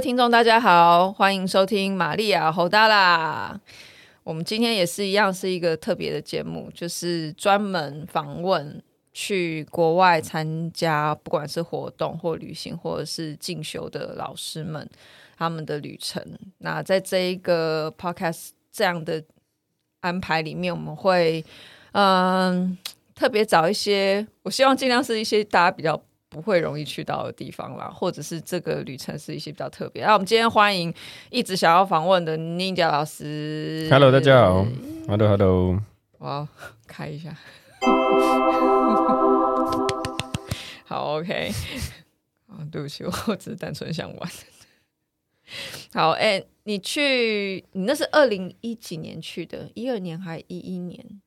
听众，大家好，欢迎收听玛利亚侯大啦。我们今天也是一样，是一个特别的节目，就是专门访问去国外参加，不管是活动或旅行，或者是进修的老师们他们的旅程。那在这一个 podcast 这样的安排里面，我们会嗯特别找一些，我希望尽量是一些大家比较。不会容易去到的地方啦，或者是这个旅程是一些比较特别。那我们今天欢迎一直想要访问的 Ninja 老师。Hello，大家好。Hello，Hello。我要开一下。好，OK。啊，对不起，我只是单纯想玩。好，哎、欸，你去，你那是二零一几年去的？一二年还一一年？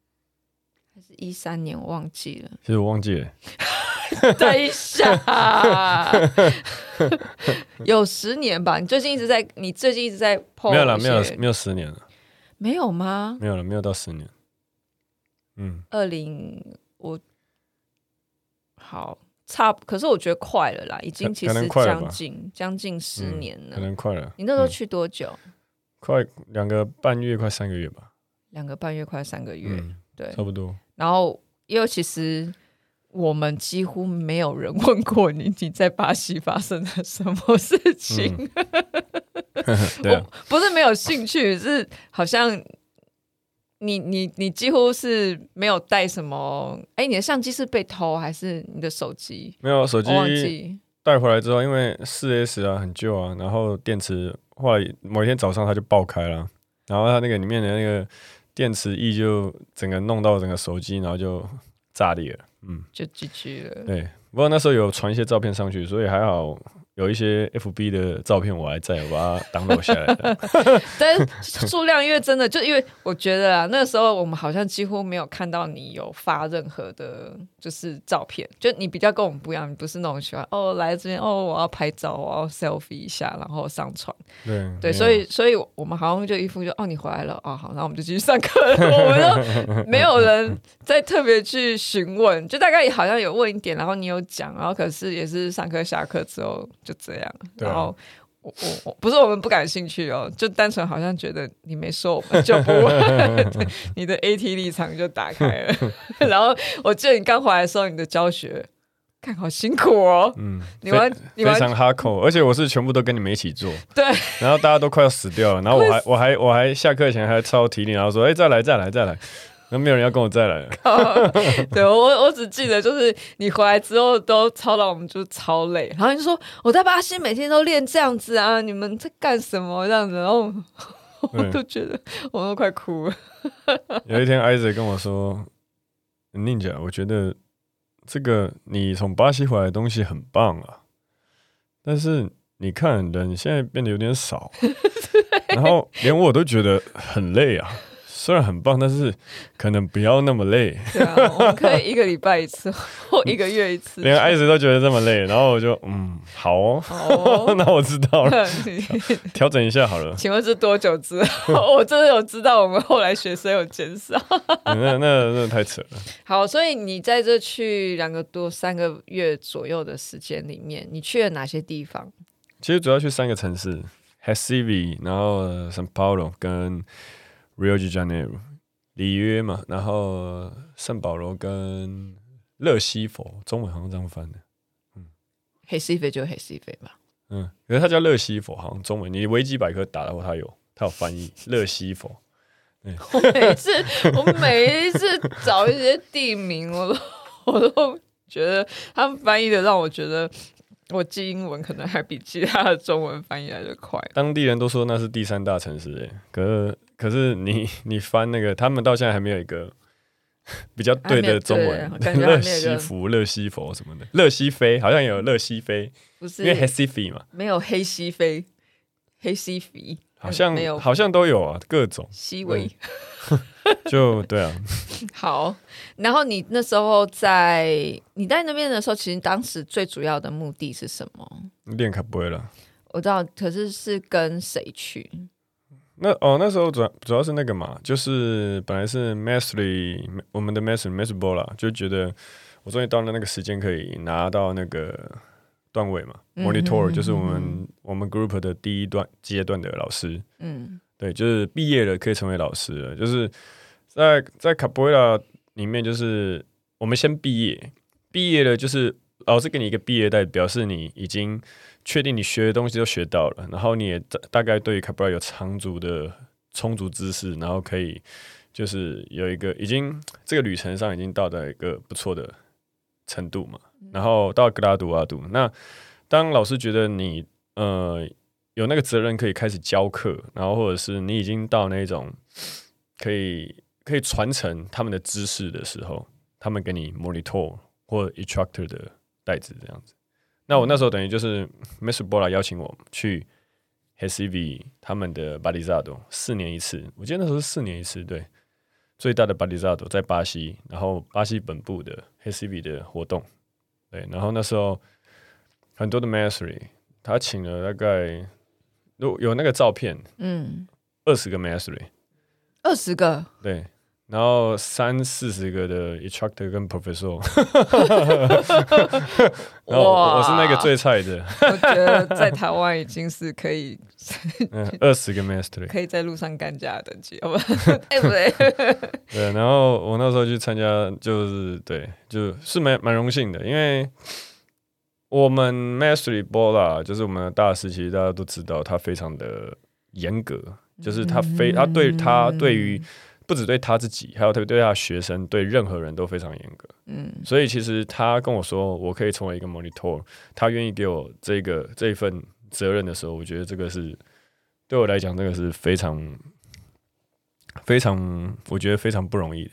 还是一三年？我忘记了。其实我忘记了。等一下，有十年吧？你最近一直在，你最近一直在碰。没有了，没有，没有十年了。没有吗？没有了，没有到十年。嗯，二零我好差，可是我觉得快了啦，已经其实将近将近十年了，嗯，可能快了。你那时候去多久？嗯，快两个半月，快三个月吧。两个半月，快三个月，嗯，对，差不多。然后，因为其实。我们几乎没有人问过你，你在巴西发生了什么事情？嗯、对、啊，不是没有兴趣，是好像你你你几乎是没有带什么。哎，你的相机是被偷还是你的手机？没有手机，带回来之后，因为四 S 啊很旧啊，然后电池后来某一天早上它就爆开了，然后它那个里面的那个电池液就整个弄到整个手机，然后就炸裂了。嗯，就 GG 了。对，不过那时候有传一些照片上去，所以还好。有一些 FB 的照片我还在，我把它 download 下来的。但是数量因为真的，就因为我觉得啊，那个时候我们好像几乎没有看到你有发任何的，就是照片。就你比较跟我们不一样，你不是那种喜欢哦来这边哦我要拍照，我要 selfie 一下，然后上传。对对，所以所以我们好像就一副就哦你回来了哦好，那我们就继续上课。我们都 没有人再特别去询问，就大概好像有问一点，然后你有讲，然后可是也是上课下课之后。就这样，然后我我我不是我们不感兴趣哦，就单纯好像觉得你没说，我们就不问。你的 AT 立场就打开了，然后我记得你刚回来的时候，你的教学看好辛苦哦，嗯，你们非常哈口，而且我是全部都跟你们一起做，对，然后大家都快要死掉了，然后我还 我还我还下课前还超体力，然后说，哎，再来再来再来。那没有人要跟我再来了。对，我我只记得就是你回来之后都操到我们就超累，然后你就说我在巴西每天都练这样子啊，你们在干什么这样子？然后我 都觉得我都快哭了。有一天艾子跟我说，Ninja，我觉得这个你从巴西回来的东西很棒啊，但是你看人现在变得有点少，然后连我都觉得很累啊。虽然很棒，但是可能不要那么累。对啊，我们可以一个礼拜一次，或一个月一次。连艾子都觉得这么累，然后我就嗯，好哦，好哦 那我知道了，调整一下好了。请问是多久之后？我真的有知道，我们后来学生有减少。那那那，那太扯了。好，所以你在这去两个多三个月左右的时间里面，你去了哪些地方？其实主要去三个城市：Recife，然后 São Paulo 跟。Rio de Janeiro，里约嘛，然后圣保罗跟勒西佛，中文好像这样翻的，嗯，黑西菲就黑西菲吧，嗯，可是它叫勒西佛，好像中文你维基百科打的话，它有它有翻译 勒西佛。我每次 我每一次找一些地名，我都 我都觉得他们翻译的让我觉得。我记英文可能还比其他的中文翻译来的快。当地人都说那是第三大城市，哎，可是可是你 你翻那个，他们到现在还没有一个 比较对的中文。乐西福、乐西佛什么的，乐西飞好像有乐西飞，不是因为黑西飞嘛？没有黑西飞，黑西菲好像没有，好像都有啊，各种西维。就对啊，好。然后你那时候在你在那边的时候，其实当时最主要的目的是什么？练卡布埃拉。我知道，可是是跟谁去？那哦，那时候主要主要是那个嘛，就是本来是 Mastery 我们的 Mastery Mestre Bola 就觉得我终于到了那个时间，可以拿到那个段位嘛，monitor 就是我们我们 group 的第一段阶段的老师。嗯，对，就是毕业了可以成为老师了。就是在在卡波维拉里面，就是我们先毕业，毕业了就是老师给你一个毕业代，表示你已经确定你学的东西都学到了，然后你也大大概对于卡波维拉有长足的充足知识，然后可以就是有一个已经这个旅程上已经到达一个不错的程度嘛。然后到格拉杜阿杜，那当老师觉得你呃有那个责任可以开始教课，然后或者是你已经到那种可以可以传承他们的知识的时候，他们给你 monitor 或 instructor 的袋子这样子。那我那时候等于就是 Mr. Bola 邀请我去 Recife 他们的 b a l i z a d o 四年一次，我记得那时候是四年一次，对，最大的 b a l i z a d o 在巴西，然后巴西本部的 Recife 的活动。对，然后那时候很多的 mastery，他请了大概有有那个照片，嗯，二十个 mastery，二十个，对，然后三四十个的 instructor 跟 professor，然后我，是那个最菜的，我觉得在台湾已经是可以，二十个 mastery 可以在路上干架的等级，好不好？对 不对？对，然后我那时候去参加，就是对，就是蛮蛮荣幸的，因为我们 Mastery Bola 就是我们的大师，其实大家都知道，他非常的严格，就是他非他对他对于不只对他自己，还有特别对他的学生，对任何人都非常严格。嗯，所以其实他跟我说，我可以成为一个 Monitor，他愿意给我这个这一份责任的时候，我觉得这个是对我来讲，这个是非常。非常，我觉得非常不容易的。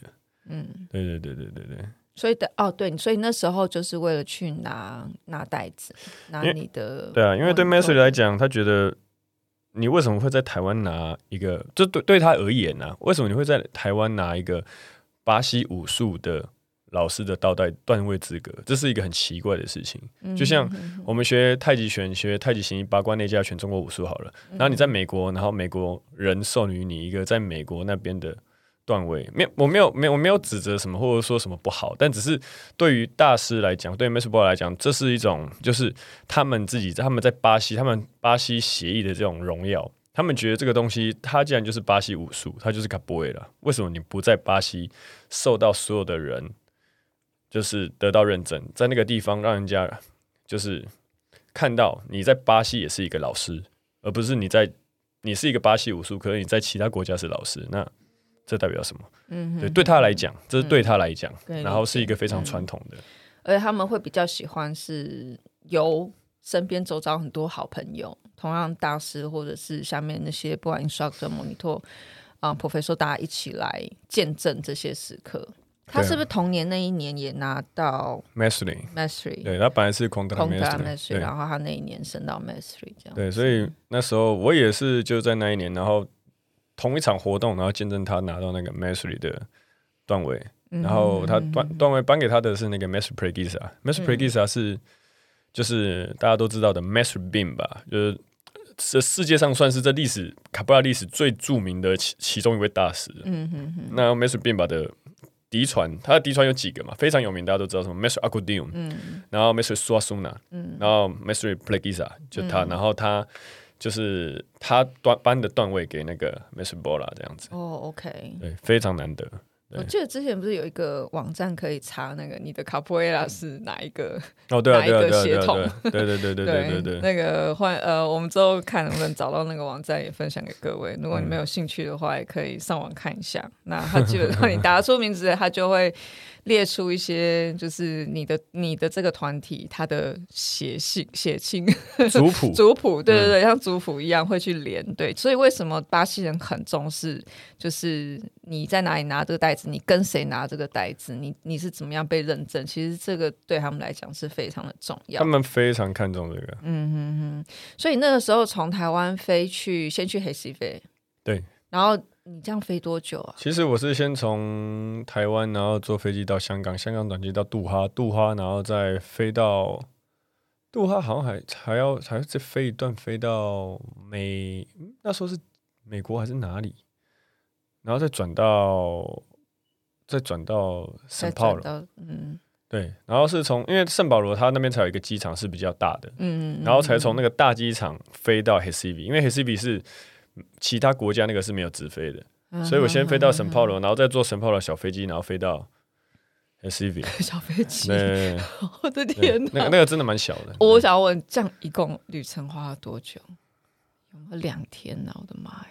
嗯，对对对对对对。所以的哦，对，所以那时候就是为了去拿拿袋子，拿你的。对啊，因为对 Master 来讲，他觉得你为什么会在台湾拿一个？这对对他而言呢、啊？为什么你会在台湾拿一个巴西武术的？老师的倒带段位资格，这是一个很奇怪的事情。就像我们学太极拳、学太极形意、八卦内家拳、中国武术好了，然后你在美国，然后美国人授予你一个在美国那边的段位，没有，我没有，没有，我没有指责什么或者说什么不好，但只是对于大师来讲，对于 Mr. Bola 来讲，这是一种就是他们自己他们在巴西，他们巴西协议的这种荣耀，他们觉得这个东西，它既然就是巴西武术，它就是 Capoeira，为什么你不在巴西受到所有的人？就是得到认证，在那个地方让人家就是看到你在巴西也是一个老师，而不是你在你是一个巴西武术，可是你在其他国家是老师，那这代表什么？嗯哼，对，对他来讲，这是对他来讲，嗯、然后是一个非常传统的，而且他们会比较喜欢是由身边周遭很多好朋友，同样大师或者是下面那些不管 instructor、monitor 啊、professor，大家一起来见证这些时刻。他是不是同年那一年也拿到 Mastery？Mastery，对，他本来是空的 Mastery，然后他那一年升到 Mastery 这样。对，所以那时候我也是就在那一年，然后同一场活动，然后见证他拿到那个 Mastery 的段位，然后他段段位颁给他的是那个 Master Preguiça，Master Preguiça 是就是大家都知道的 Master Beam 吧，就是这世界上算是这历史卡布拉历史最著名的其其中一位大师。嗯哼哼，那 Master Beam 的。嫡传，他的嫡传有几个嘛？非常有名，大家都知道什么 Master Akudium，嗯，然后 Master Suassuna，嗯，然后 Master Preguiça，就他，嗯、然后他就是他端班的段位给那个 Mestre Bola 这样子。哦，OK，对，非常难得。我记得之前不是有一个网站可以查那个你的卡普埃拉是哪一个？哦，对啊，对啊，对啊，对啊，对对对对对对那个换呃，我们之后看能不能找到那个网站，也分享给各位。如果你没有兴趣的话，也可以上网看一下。那他基本上你答出名字，他就会。列出一些，就是你的你的这个团体，他的血性血亲族谱 族谱，对对对，像族谱一样会去连对。所以为什么巴西人很重视，就是你在哪里拿这个袋子，你跟谁拿这个袋子，你你是怎么样被认证？其实这个对他们来讲是非常的重要。他们非常看重这个。嗯哼哼。所以那个时候从台湾飞去，先去黑西飞，对，然后。你这样飞多久啊？其实我是先从台湾，然后坐飞机到香港，香港转机到杜哈，杜哈，然后再飞到杜哈，好像还还要还要再飞一段，飞到美，那时候是美国还是哪里？然后再转到再转到圣保罗，嗯，对，然后是从因为圣保罗它那边才有一个机场是比较大的，嗯，然后才从那个大机场飞到 Recife，因为 Recife 是其他国家那个是没有直飞的，嗯、所以我先飞到圣保罗，然后再坐圣保罗小飞机，然后飞到 Recife 小飞机，我的天哪，那个那个真的蛮小的。我想问，这样一共旅程花了多久？有没有两天？呢？我的妈呀！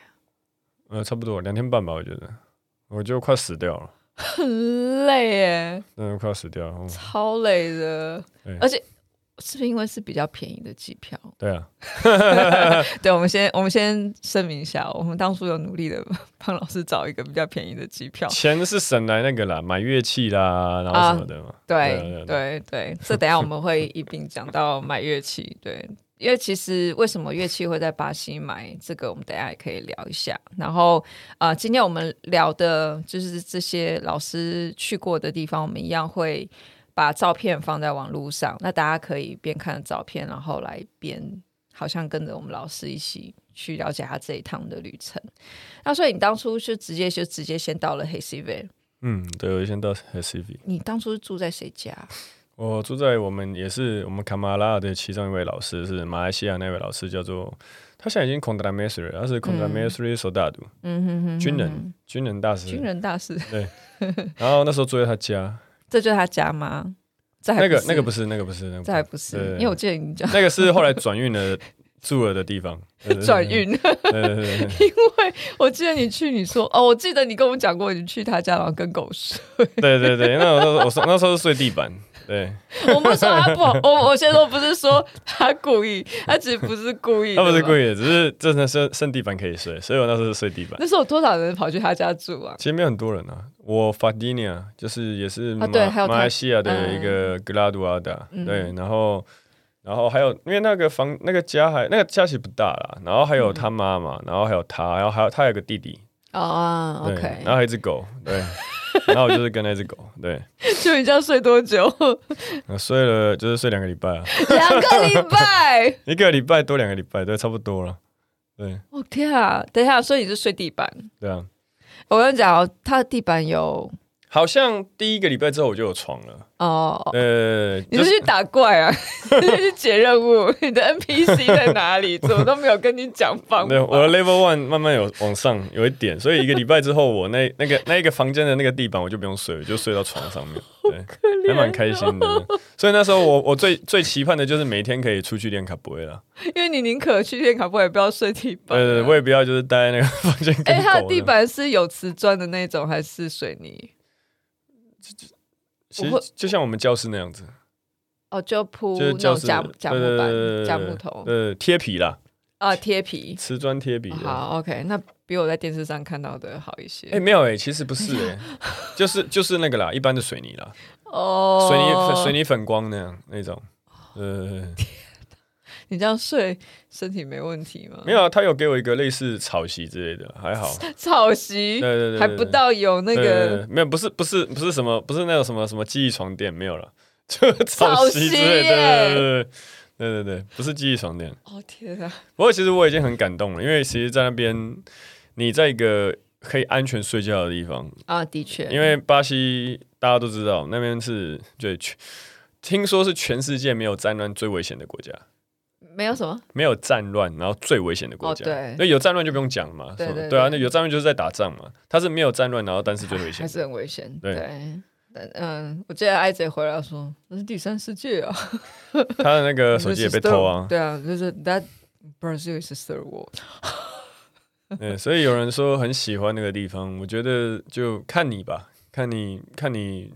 呃，差不多两天半吧，我觉得，我就快死掉了，很累耶，嗯，快死掉了，嗯、超累的，而且是不是因为是比较便宜的机票？对啊，对，我们先我们先声明一下，我们当初有努力的帮老师找一个比较便宜的机票，钱是省来那个啦，买乐器啦，然后什么的嘛，啊、对对对对，这等下我们会一并讲到买乐器，对。因为其实为什么乐器会在巴西买，这个我们等下也可以聊一下。然后啊、呃，今天我们聊的就是这些老师去过的地方，我们一样会把照片放在网络上，那大家可以边看照片，然后来边好像跟着我们老师一起去了解他这一趟的旅程。那所以你当初就直接就直接先到了 Recife？嗯，对，我先到 Recife。你当初是住在谁家？我住在我们也是我们卡马拉的其中一位老师，是马来西亚那位老师，叫做他现在已经 Contramestre，他是 Contramestre Soldado，嗯哼哼，军人，军人大师，军人大师，对。然后那时候住在他家，这就是他家吗？那个那个不是，那个不是，那个这还不是，因为我记得你讲那个是后来转运的住了的地方，转运，因为我记得你去，你说哦，我记得你跟我们讲过，你去他家然后跟狗睡，对对对，那我说我说那时候是睡地板。对，我不是说他不好，我我先说不是说他故意，他其实不是故意，他不是故意的，只是真的是剩地板可以睡，所以我那时候是睡地板。那时候有多少人跑去他家住啊？其实没有很多人啊，我法蒂尼亚就是也是马、来西亚的一个格拉杜阿达，嗯、对，然后然后还有因为那个房那个家还那个家其实不大啦，然后还有他妈妈，然后还有他，然后还有他有个弟弟哦，OK，然后还有一只狗，对。然后我就是跟那只狗，对，就你这样睡多久？睡了就是睡两个礼拜啊，两个礼拜，一个礼拜多两个礼拜，对，差不多了，对。我、哦、天啊，等一下，所以你是睡地板？对啊，我跟你讲，它的地板有。好像第一个礼拜之后我就有床了哦，呃，你是去打怪啊？你是去解任务？你的 NPC 在哪里？怎么都没有跟你讲方法？对，我的 Level One 慢慢有往上有一点，所以一个礼拜之后，我那 那个那一个房间的那个地板我就不用睡了，就睡到床上面，对，还蛮开心的。所以那时候我我最最期盼的就是每天可以出去练卡布埃拉，因为你宁可去练卡布埃拉，不要睡地板。呃，我也不要就是待在那个房间。哎、欸，它的地板是有瓷砖的那种还是水泥？其实就像我们教室那样子，哦，就铺那种假假木板、假木头，呃，贴皮啦，啊，贴皮，瓷砖贴皮。好，OK，那比我在电视上看到的好一些。哎，没有哎，其实不是哎，就是就是那个啦，一般的水泥啦，哦，水泥水泥粉光那样那种，呃。你这样睡身体没问题吗？没有啊，他有给我一个类似草席之类的，还好。草席，对对对，还不到有那个，没有，不是不是不是什么，不是那种什么什么记忆床垫，没有了，就 草席之类的，对对对对对对，不是记忆床垫。哦天啊！不过其实我已经很感动了，因为其实，在那边你在一个可以安全睡觉的地方啊，的确，因为巴西大家都知道，那边是最全，听说是全世界没有战乱最危险的国家。没有什么，没有战乱，然后最危险的国家。哦、对，那有战乱就不用讲了嘛。对对，对，对啊，那有战乱就是在打仗嘛。他是没有战乱，然后但是最危险，还是很危险。对，对嗯，我记得艾姐回来说那是第三世界啊。他的那个 手机也被偷啊。对啊，就是 That Brazil is third world。对，所以有人说很喜欢那个地方，我觉得就看你吧，看你看你。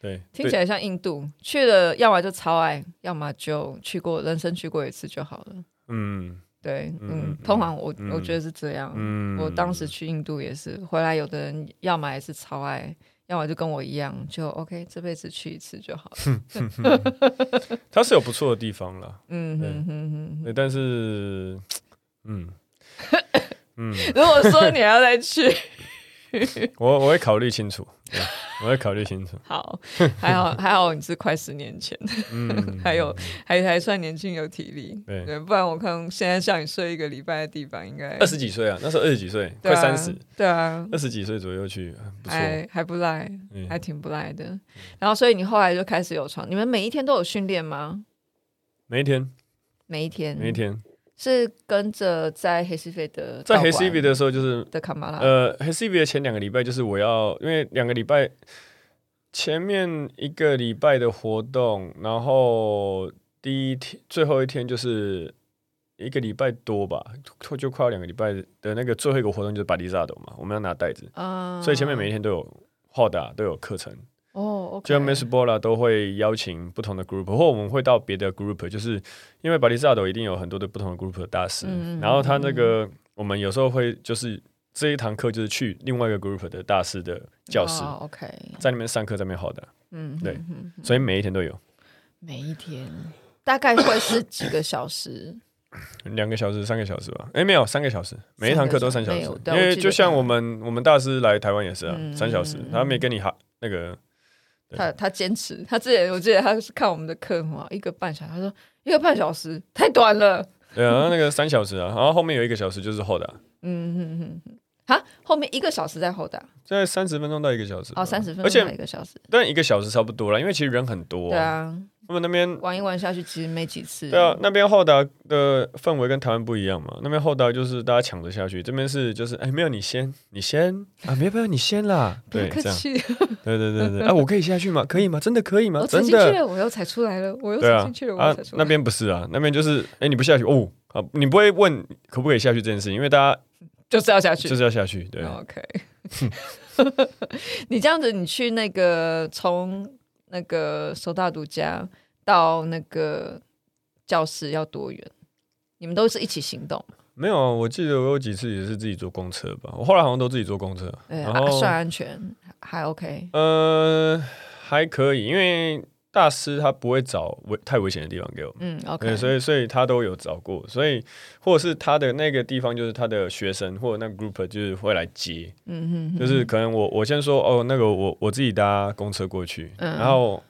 对，听起来像印度去了，要么就超爱，要么就去过，人生去过一次就好了。嗯，对，嗯，嗯通常我、嗯、我觉得是这样。嗯，我当时去印度也是，回来有的人要么也是超爱，要么就跟我一样，就 OK，这辈子去一次就好了。它是有不错的地方啦。嗯哼哼哼，但是，嗯 嗯，如果说你要再去。我我会考虑清楚，我会考虑清楚。好，还好 还好你是快十年前，嗯，还有还还算年轻有体力，对，对，不然我看现在像你睡一个礼拜的地方，应该二十几岁啊，那时候二十几岁，快三十，对啊，二十几岁左右去，不错，还还不赖，还挺不赖的。然后所以你后来就开始有床，你们每一天都有训练吗？每一天，每一天，每一天。是跟着在黑西菲的，在黑西菲的时候就是的卡马拉。呃，黑西菲的前两个礼拜就是我要，因为两个礼拜前面一个礼拜的活动，然后第一天最后一天就是一个礼拜多吧，就快要两个礼拜的那个最后一个活动就是巴黎萨斗嘛，我们要拿袋子，啊，所以前面每一天都有画打都有课程。哦，oh, okay. 就像 Mesbla 都会邀请不同的 group，或我们会到别的 group，就是因为巴黎萨斗一定有很多的不同的 group 的大师，嗯、然后他那个、嗯、我们有时候会就是这一堂课就是去另外一个 group 的大师的教室、oh,，OK，在那边上课，在那边好的，嗯，对，嗯、所以每一天都有，每一天大概会是几个小时？两个小时、三个小时吧？哎，没有，三个小时，每一堂课都三小时，因为就像我们我们大师来台湾也是啊，嗯、三小时，他没跟你哈那个。他他坚持，他之前我记得他是看我们的课嘛，一个半小时，他说一个半小时太短了。对啊，那个三小时啊，然后后面有一个小时就是后打。嗯哼哼哼，哈，后面一个小时在后打，在三十分钟到一个小时。哦，三十分钟到一个小时，但一个小时差不多了，因为其实人很多。对啊。他们那边玩一玩下去，其实没几次。对啊，那边后打的氛围跟台湾不一样嘛。那边后打就是大家抢着下去，这边是就是哎，没有你先，你先啊，没有没有你先啦。对，这样。对对对对，啊，我可以下去吗？可以吗？真的可以吗？真的。我又踩出来了，我又踩进去了。啊，那边不是啊，那边就是哎，你不下去哦，啊，你不会问可不可以下去这件事，因为大家就是要下去，就是要下去。对，OK。你这样子，你去那个从那个首大独家。到那个教室要多远？你们都是一起行动？没有啊，我记得我有几次也是自己坐公车吧。我后来好像都自己坐公车，对然后、啊、算安全，还 OK。呃，还可以，因为大师他不会找危太危险的地方给我。嗯，OK。所以所以他都有找过，所以或者是他的那个地方就是他的学生或者那个 group 就是会来接。嗯哼，哼，就是可能我我先说哦，那个我我自己搭公车过去，嗯、然后。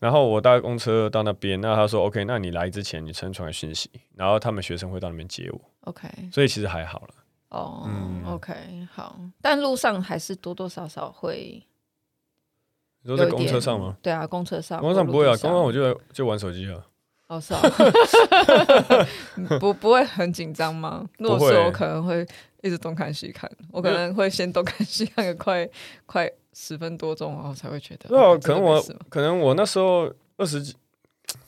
然后我搭公车到那边，那他说 OK，那你来之前你先传个讯息，然后他们学生会到那边接我。OK，所以其实还好了。哦、嗯、，OK，好，但路上还是多多少少会。你说在公车上吗？对啊，公车上。公车上不会啊，公车上我就就玩手机啊。哦，是啊。不不会很紧张吗？如果是我可能会一直东看西看，我可能会先东看西看个快快。十分多钟，然后才会觉得。对啊，可能我可能我那时候二十几，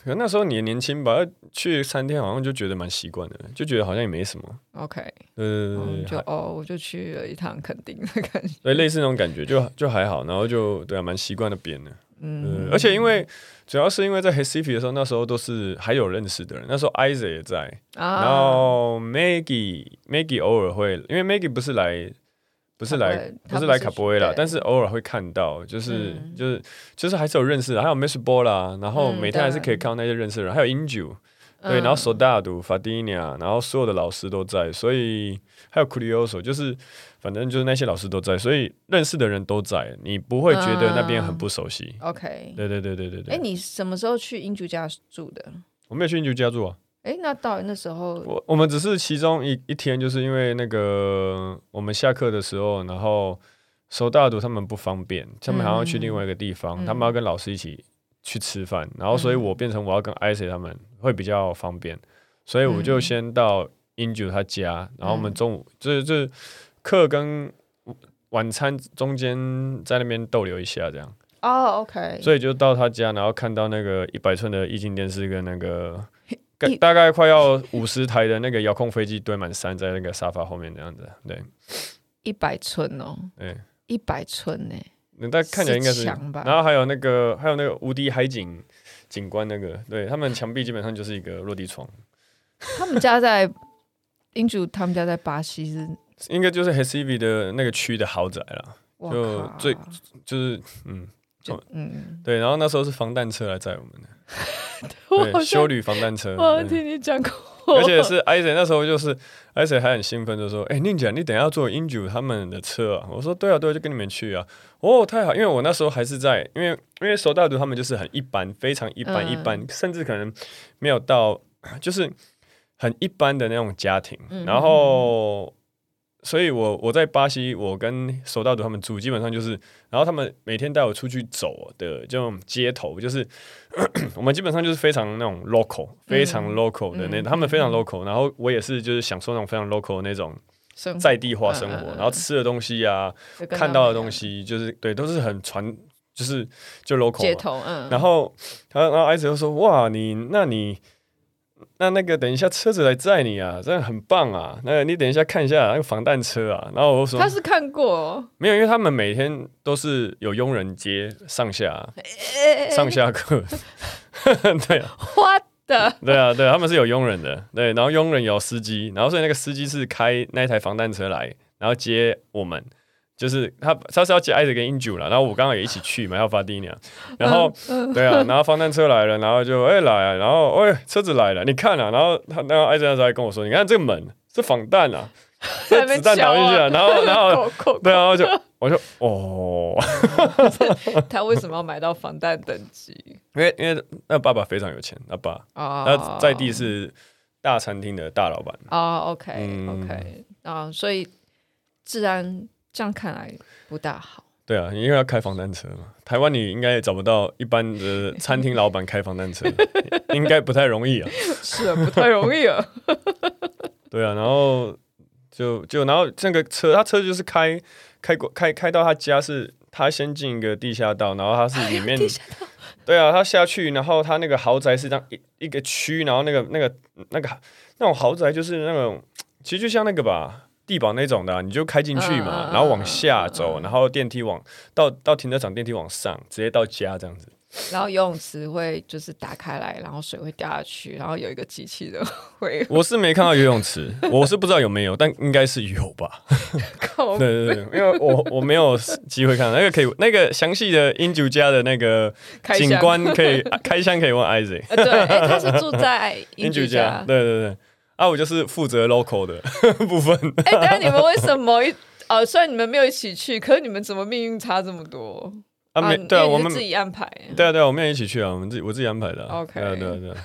可能那时候你也年轻吧，去三天好像就觉得蛮习惯的，就觉得好像也没什么。OK，嗯，就哦，我就去了一趟垦丁的感觉，对，类似那种感觉，就就还好，然后就对啊，蛮习惯那边的。嗯，而且因为主要是因为在 Recife 的时候，那时候都是还有认识的人，那时候 Isaac 也在，然后 Maggie Maggie 偶尔会，因为 Maggie 不是来。不是来，不是来卡波威啦，但是偶尔会看到，就是就是就是还是有认识的，还有 Mesbla 啦，然后每天还是可以看到那些认识的人，还有 Inju，对，然后 Soldado、Fadinia，然后所有的老师都在，所以还有 Curioso，就是反正就是那些老师都在，所以认识的人都在，你不会觉得那边很不熟悉。OK，对对对对对对。哎，你什么时候去 Inju 家住的？我没有去 Inju 家住啊。哎，那到那时候，我我们只是其中一一天，就是因为那个我们下课的时候，然后收大读他们不方便，他们还要去另外一个地方，嗯、他们要跟老师一起去吃饭，然后所以我变成我要跟 i C 他们会比较方便，所以我就先到英九他家，然后我们中午就是就是课跟晚餐中间在那边逗留一下，这样。哦，OK。所以就到他家，然后看到那个一百寸的液晶电视跟那个。大概快要五十台的那个遥控飞机堆满山在那个沙发后面这样子，对，一百寸哦，对，一百寸呢，那大家看起来应该是，然后还有那个还有那个无敌海景景观那个，对他们墙壁基本上就是一个落地窗。他们家在英主，他们家在巴西是，应该就是 Recife 的那个区的豪宅了，就最就是嗯。就嗯，对，然后那时候是防弹车来载我们的，对，修旅防弹车。我听你讲过，而且是 Isaac 那时候就是 Isaac 还很兴奋，就说：“哎、欸，宁姐，你等一下要坐 Inju 他们的车啊？”我说：“对啊，对啊，就跟你们去啊。”哦，太好，因为我那时候还是在，因为因为手大读他们就是很一般，非常一般，一般，嗯、甚至可能没有到，就是很一般的那种家庭，嗯、然后。所以我，我我在巴西，我跟守道的他们住，基本上就是，然后他们每天带我出去走的这种街头，就是 我们基本上就是非常那种 local，非常 local 的那，嗯、他们非常 local，然后我也是就是享受那种非常 local 的那种在地化生活，生然后吃的东西啊，看到的东西就是对，都是很传，就是就 local 街头，嗯，然后他然后艾子就说，哇，你那你。那那个等一下车子来载你啊，真的很棒啊！那你等一下看一下那个防弹车啊，然后我说他是看过、哦、没有？因为他们每天都是有佣人接上下、欸、上下课，对啊，What the? 对啊，对，他们是有佣人的，对，然后佣人有司机，然后所以那个司机是开那台防弹车来，然后接我们。就是他，他是要接艾德跟英九了，然后我刚好也一起去嘛，要发第一年，然后对啊，然后防弹车来了，然后就哎、欸、来啊，然后哎车子来了，你看啊，然后他那个艾德那时候还跟我说，你看这个门是防弹啊，这子弹打进去了，然后然后 对啊，就我就哦，他为什么要买到防弹等级？因为因为那爸爸非常有钱，那爸他在地是大餐厅的大老板。啊，OK OK 啊，所以自然。这样看来不大好。对啊，因为要开防弹车嘛。台湾你应该也找不到一般的餐厅老板开防弹车，应该不太容易啊。是啊，不太容易啊。对啊，然后就就然后这个车，他车就是开开过开开到他家是，他先进一个地下道，然后他是里面。对啊，他下去，然后他那个豪宅是这样一一个区，然后那个那个那个那种豪宅就是那种，其实就像那个吧。地堡那种的，你就开进去嘛，然后往下走，然后电梯往到到停车场，电梯往上，直接到家这样子。然后游泳池会就是打开来，然后水会掉下去，然后有一个机器人会。我是没看到游泳池，我是不知道有没有，但应该是有吧。对对对，因为我我没有机会看那个可以那个详细的英九家的那个景观可以 开箱可以问 Isaac。对，欸，他是住在英九家。对对对。啊，我就是负责 local 的部分。哎、欸，但你们为什么一呃、哦，虽然你们没有一起去，可是你们怎么命运差这么多？啊，没对啊，我们自己安排。对啊，对啊，我们也一起去啊，我们自己我自己安排的、啊。OK，对啊，对啊，对啊。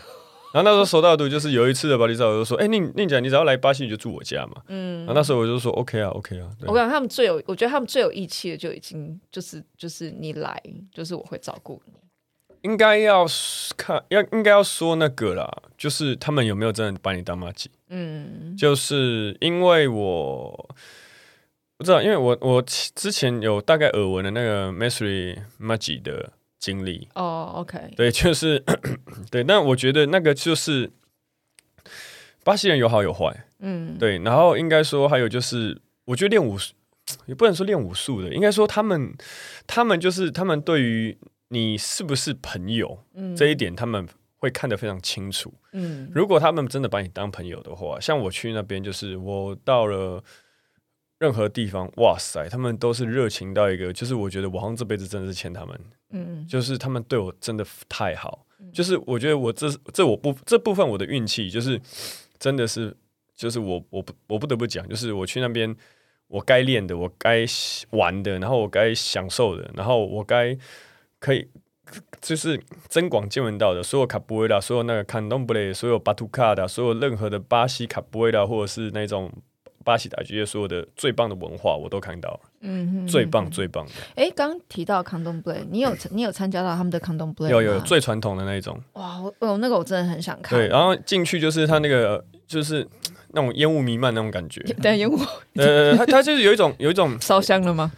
然后那时候收到的就是有一次的巴黎照，我就说：“哎、欸，宁宁姐，你只要来巴西，你就住我家嘛。”嗯。然后那时候我就说：“OK 啊，OK 啊。OK 啊”我感觉他们最有，我觉得他们最有义气的就已经就是就是你来，就是我会照顾你。应该要看，要应该要说那个啦，就是他们有没有真的把你当麻吉？嗯，就是因为我不知道，因为我我之前有大概耳闻的那个 Mesri 麻吉的经历。哦，OK，对，就是 对，但我觉得那个就是巴西人有好有坏，嗯，对，然后应该说还有就是，我觉得练武术也不能说练武术的，应该说他们他们就是他们对于。你是不是朋友？嗯，这一点他们会看得非常清楚。嗯，如果他们真的把你当朋友的话，像我去那边，就是我到了任何地方，哇塞，他们都是热情到一个，就是我觉得我好像这辈子真的是欠他们。嗯，就是他们对我真的太好。就是我觉得我这这我不这部分我的运气，就是真的是，就是我我不我不得不讲，就是我去那边，我该练的，我该玩的，然后我该享受的，然后我该。可以，就是增广见闻到的，所有卡布维拉，所有那个坎东布雷，所有巴图卡的，所有任何的巴西卡布维拉，或者是那种巴西打击乐，所有的最棒的文化，我都看到了。嗯，最棒最棒的。哎、欸，刚提到康东布雷，你有你有参加到他们的康东布雷？有有最传统的那一种。哇，我那个我真的很想看。对，然后进去就是他那个就是那种烟雾弥漫那种感觉。对，烟雾。呃，他他就是有一种有一种烧香了吗？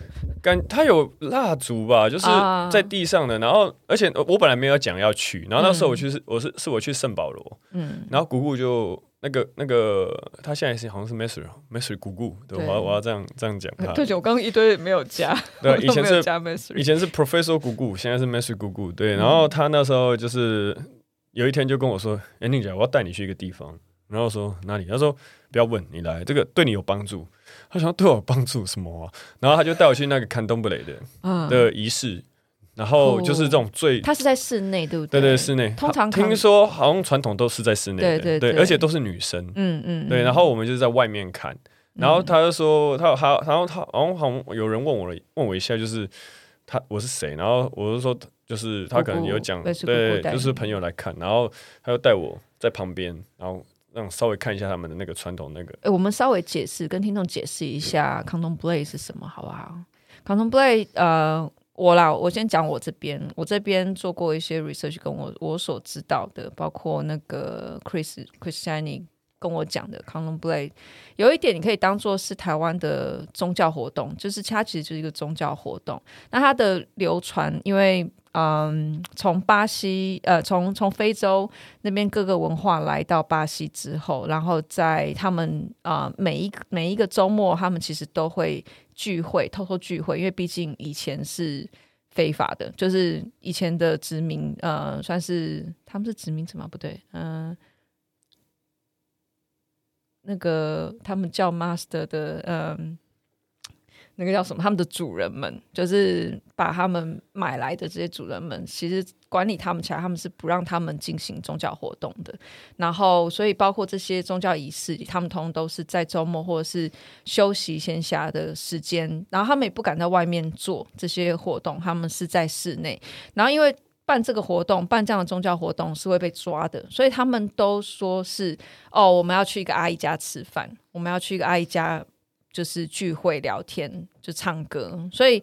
感它有蜡烛吧，就是在地上的。然后，而且我本来没有讲要去，然后那时候我去是我是是我去圣保罗，嗯，然后姑姑就那个那个他现在是好像是 Mesri Mesri 姑姑，对，我要我要这样这样讲他。对，我刚刚一堆没有加，对，以前是加 Mesri，以前是 Professor 姑姑，现在是 Mesri 姑姑，对。然后他那时候就是有一天就跟我说：“哎，宁姐，我要带你去一个地方。”然后说哪里？他说不要问，你来，这个对你有帮助。他想对我有帮助什么啊？然后他就带我去那个看东布雷的的仪式，然后就是这种最，他是在室内，对不对？对对，室内。通常听说好像传统都是在室内，对对对，而且都是女生，嗯嗯，对。然后我们就是在外面看，然后他就说他他然后他好像好像有人问我了，问我一下，就是他我是谁？然后我就说就是他可能有讲，对，就是朋友来看，然后他就带我在旁边，然后让稍微看一下他们的那个传统那个。哎，我们稍微解释跟听众解释一下 c o n d o m play 是什么，好不好 c o n d o m play 呃。我啦，我先讲我这边，我这边做过一些 research，跟我我所知道的，包括那个 Chris Chris Shiny 跟我讲的 Candomblé，有一点你可以当做是台湾的宗教活动，就是它其实就是一个宗教活动。那它的流传，因为嗯，从巴西呃，从从非洲那边各个文化来到巴西之后，然后在他们啊、每一个每一个周末，他们其实都会。聚会，偷偷聚会，因为毕竟以前是非法的，就是以前的殖民，呃，算是他们是殖民者吗？不对，嗯、那个他们叫 master 的，嗯、那个叫什么？他们的主人们就是把他们买来的这些主人们，其实管理他们起来，他们是不让他们进行宗教活动的。然后，所以包括这些宗教仪式，他们通通都是在周末或者是休息闲暇的时间。然后他们也不敢在外面做这些活动，他们是在室内。然后，因为办这个活动，办这样的宗教活动是会被抓的，所以他们都说是哦，我们要去一个阿姨家吃饭，我们要去一个阿姨家。就是聚会聊天，就唱歌，所以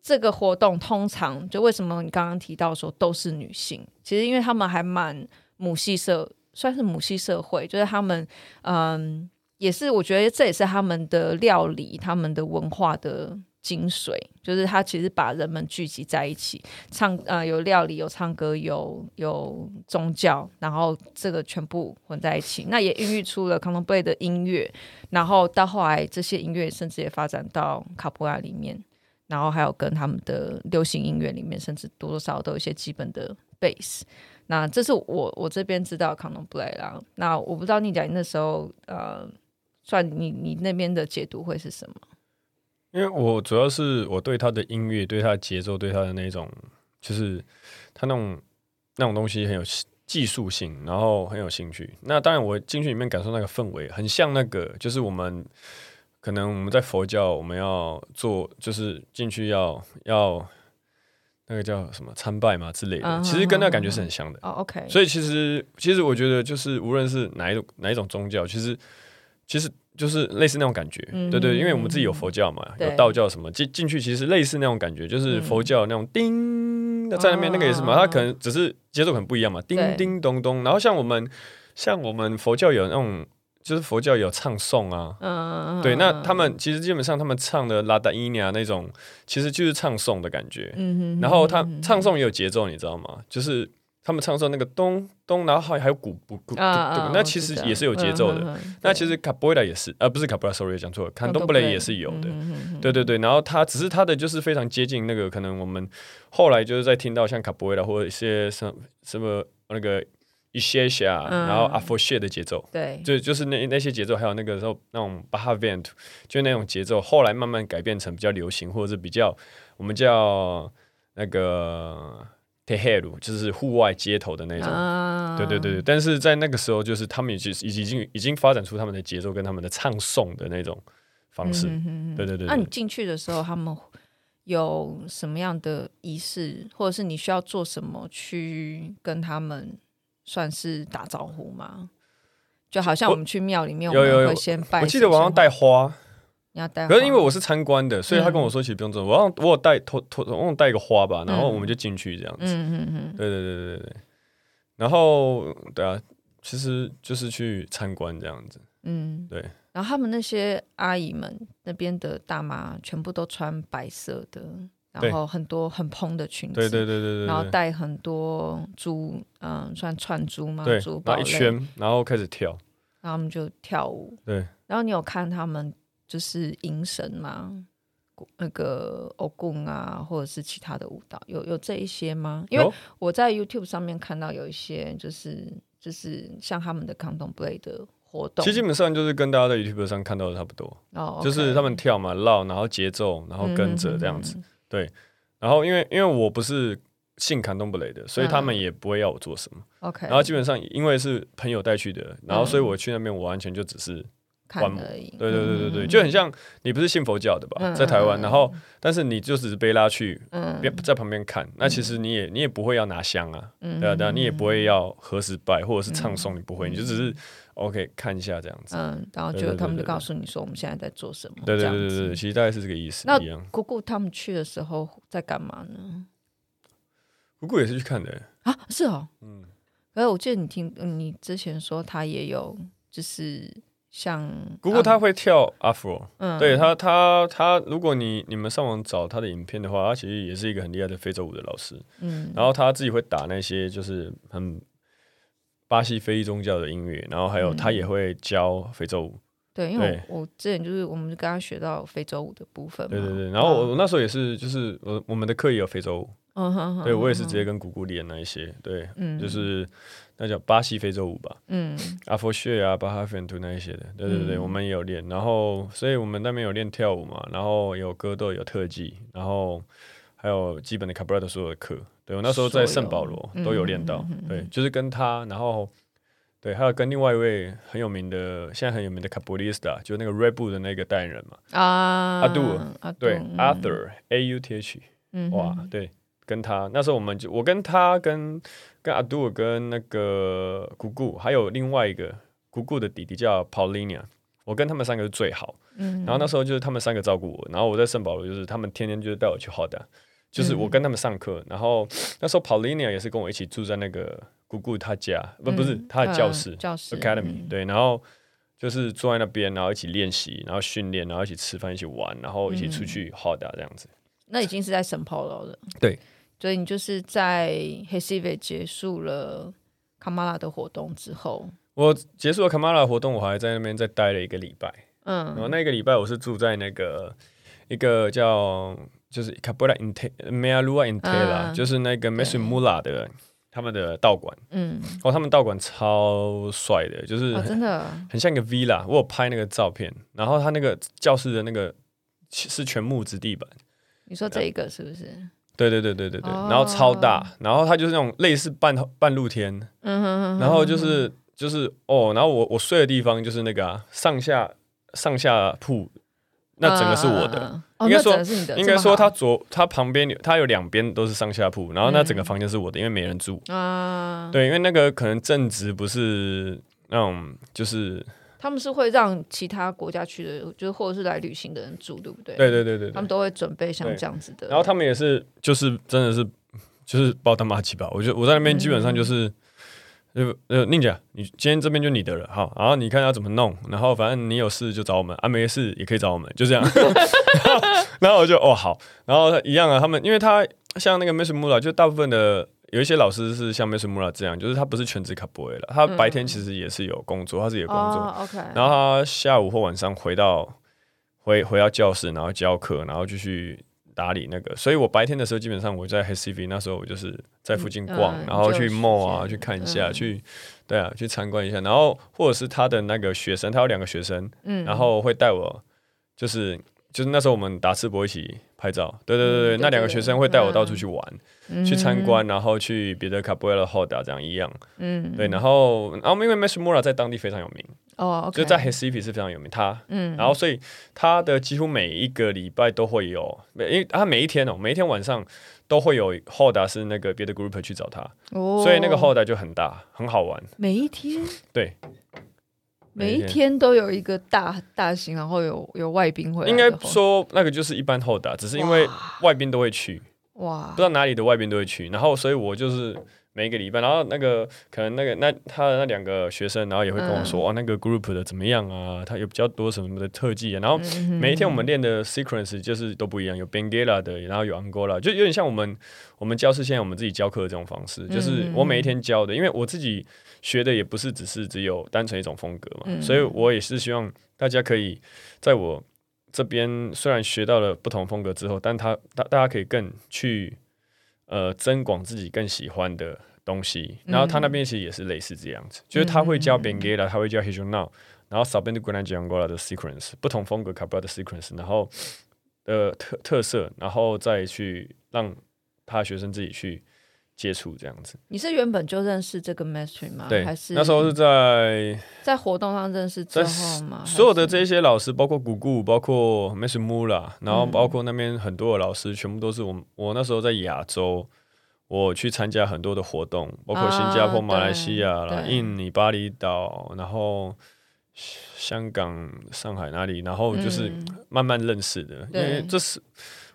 这个活动通常就为什么你刚刚提到说都是女性，其实因为他们还蛮母系社，算是母系社会，就是他们嗯，也是我觉得这也是他们的料理，他们的文化的。精髓就是他其实把人们聚集在一起，唱呃有料理有唱歌有有宗教，然后这个全部混在一起，那也孕育出了 Candomblé 的音乐，然后到后来这些音乐甚至也发展到卡布拉里面，然后还有跟他们的流行音乐里面，甚至多多少少都有一些基本的 base。那这是我我这边知道 Candomblé 啦，那我不知道你讲那时候呃，算你你那边的解读会是什么？因为我主要是我对他的音乐、对他的节奏、对他的那种，就是他那种那种东西很有技术性，然后很有兴趣。那当然，我进去里面感受那个氛围，很像那个，就是我们可能我们在佛教，我们要做，就是进去要要那个叫什么参拜嘛之类的，其实跟那感觉是很像的。哦，OK。所以其实其实我觉得，就是无论是哪一种哪一种宗教，其实其实。就是类似那种感觉，嗯、对对，因为我们自己有佛教嘛，有道教什么进进去，其实类似那种感觉，就是佛教那种叮，在那边那个也是嘛，它可能只是节奏很不一样嘛，叮叮咚咚。然后像我们像我们佛教有那种，就是佛教有唱诵啊，嗯、对，那他们其实基本上他们唱的拉达伊尼亚那种，其实就是唱诵的感觉。然后他唱诵也有节奏，你知道吗？就是。他们唱的时候那个咚咚，然后还还有鼓鼓鼓，那其实也是有节奏的。那其实卡布雷拉也是，呃，不是卡布雷拉，sorry，讲错了，坎东布雷也是有的。对对对，然后他只是他的就是非常接近那个，可能我们后来就是在听到像卡布雷拉或者一些什什么那个一些下，然后阿佛谢的节奏，对，就就是那那些节奏，还有那个时候那种巴哈维图，就那种节奏，后来慢慢改变成比较流行，或者是比较我们叫那个。T e 就是户外街头的那种，啊、对对对对。但是在那个时候，就是他们已经已经已经发展出他们的节奏跟他们的唱诵的那种方式。嗯、哼哼对对对。那你进去的时候，他们有什么样的仪式，或者是你需要做什么去跟他们算是打招呼吗？就好像我们去庙里面，我们会先拜。我记得我好像带花。你要带，可是因为我是参观的，所以他跟我说其实不用做。我我有带，托托，我有带一个花吧，然后我们就进去这样子。嗯嗯嗯，对对对对对。然后对啊，其实就是去参观这样子。嗯，对。然后他们那些阿姨们那边的大妈，全部都穿白色的，然后很多很蓬的裙子。对对对对对。然后戴很多珠，嗯，算串珠嘛？对，珠宝。一圈，然后开始跳。然后他们就跳舞。对。然后你有看他们？就是迎神嘛，那个欧贡啊，或者是其他的舞蹈，有有这一些吗？因为我在 YouTube 上面看到有一些，就是就是像他们的 Candomblé 的活动，其实基本上就是跟大家在 YouTube 上看到的差不多。哦，就是他们跳嘛，绕，然后节奏，然后跟着这样子，嗯、对。然后因为因为我不是信卡东布雷的，所以他们也不会要我做什么。OK，然后基本上因为是朋友带去的，然后所以我去那边，我完全就只是。看而已，对对对对对，就很像你不是信佛教的吧，在台湾，然后但是你就只是被拉去，在旁边看，那其实你也你也不会要拿香啊，对啊对啊，你也不会要何时拜或者是唱诵，你不会，你就只是 OK 看一下这样子，嗯，然后就他们就告诉你说我们现在在做什么，对对对对对，其实大概是这个意思。那姑姑他们去的时候在干嘛呢？姑姑也是去看的。啊，是哦，嗯，而我记得你听你之前说他也有就是。像姑姑她会跳 Afro，嗯，对她她她，如果你你们上网找她的影片的话，她其实也是一个很厉害的非洲舞的老师，嗯，然后她自己会打那些就是很巴西非裔宗教的音乐，然后还有她也会教非洲舞，对，因为我之前就是我们刚刚学到非洲舞的部分，对对对，然后我那时候也是就是我我们的课也有非洲舞，嗯哼，对我也是直接跟姑姑练那一些，对，嗯，就是。那叫巴西非洲舞吧，嗯，阿佛谢啊，巴哈芬图那一些的，对对对，嗯、我们也有练，然后，所以我们那边有练跳舞嘛，然后有格斗，有特技，然后还有基本的卡布拉的所有的课，对我那时候在圣保罗都有练到，嗯、对，就是跟他，然后对，还有跟另外一位很有名的，现在很有名的卡布里斯塔，就那个 Red Bull 的那个代言人嘛，啊，阿杜，对，Arthur A U T H，哇，对。跟他那时候，我们就我跟他跟跟阿杜跟那个姑姑，还有另外一个姑姑的弟弟叫 Paulinia，我跟他们三个是最好。嗯，然后那时候就是他们三个照顾我，然后我在圣保罗就是他们天天就是带我去 Hoda，就是我跟他们上课。然后那时候 Paulinia 也是跟我一起住在那个姑姑她家，不不是她的教室教室 Academy 对，然后就是坐在那边，然后一起练习，然后训练，然后一起吃饭，一起玩，然后一起出去 Hoda 这样子。那已经是在圣保罗了，对。所以你就是在 Recife 结束了卡马拉的活动之后，我结束了卡马拉活动，我还在那边再待了一个礼拜。嗯，然后那个礼拜我是住在那个一个叫就是 Capoeira Meia Lua Inteira，就是那个 Mestre Mula 的他们的道馆。嗯，哦，他们道馆超帅的，就是真的很像一个 villa。我有拍那个照片，然后他那个教室的那个是全木质地板。你说这一个是不是？对对对对对对，然后超大，然后它就是那种类似半半露天，然后就是就是哦，然后我我睡的地方就是那个上下上下铺，那整个是我的，应该说应该说它左它旁边它有两边都是上下铺，然后那整个房间是我的，因为没人住。啊，对，因为那个可能正值不是那种就是。他们是会让其他国家去的，就是或者是来旅行的人住，对不对？对对对对，他们都会准备像这样子的。然后他们也是，就是真的是，就是包他妈七吧。我觉得我在那边基本上就是，就呃，宁姐，你今天这边就你的了，好，然后你看要怎么弄，然后反正你有事就找我们，啊没事也可以找我们，就这样。然后，我就哦好，然后一样啊，他们因为他像那个 Mestre Mula，就大部分的。有一些老师是像 Mestre Mula 这样，就是他不是全职卡波埃了，他白天其实也是有工作，他是有工作，嗯 oh. 然后他下午或晚上回到回回到教室，然后教课，然后继续打理那个。所以我白天的时候，基本上我在 HCV 那时候，我就是在附近逛，嗯、然后去 mall 啊，去看一下，嗯、去对啊，去参观一下，然后或者是他的那个学生，他有两个学生，嗯、然后会带我，就是就是那时候我们打赤膊一起。拍照，对对对对，那两个学生会带我到处去玩，去参观，然后去别的卡布埃拉后打这样一样，嗯，对，然后然后因为 Mestre Mula 在当地非常有名，哦，就在 Recife 是非常有名，他，嗯，然后所以他的几乎每一个礼拜都会有，因为他每一天哦，每一天晚上都会有后达是那个别的 group 去找他，哦，所以那个后达就很大，很好玩，每一天，对。每一天都有一个大大型，然后有有外宾会来。应该说那个就是一般后打，只是因为外宾都会去。哇！不知道哪里的外宾都会去，然后所以我就是每一个礼拜，然后那个可能那个那他的那两个学生，然后也会跟我说，哇，那个 group 的怎么样啊？他有比较多什么的特技啊？然后每一天我们练的 sequence 就是都不一样，有 Benguela 的，然后有 Angola，就有点像我们我们教室现在我们自己教课的这种方式，就是我每一天教的，因为我自己。学的也不是只是只有单纯一种风格嘛，嗯、所以我也是希望大家可以在我这边虽然学到了不同风格之后，但他大大家可以更去呃增广自己更喜欢的东西。然后他那边其实也是类似这样子，嗯、就是他会教 Benguela，他会教 Regional，然后 Sabendo Grande Angola 的 sequence，不同风格 Capoeira 的 sequence，然后呃特特色，然后再去让他的学生自己去接触这样子。你是原本就认识这个 mastery 吗？对，还是那时候是在在活动上认识之后吗？所有的这些老师，包括古古，包括 Master Mula，然后包括那边很多的老师，全部都是我我那时候在亚洲。我去参加很多的活动，包括新加坡、马来西亚、印尼、巴厘岛，然后香港、上海哪里，然后就是慢慢认识的。因为这是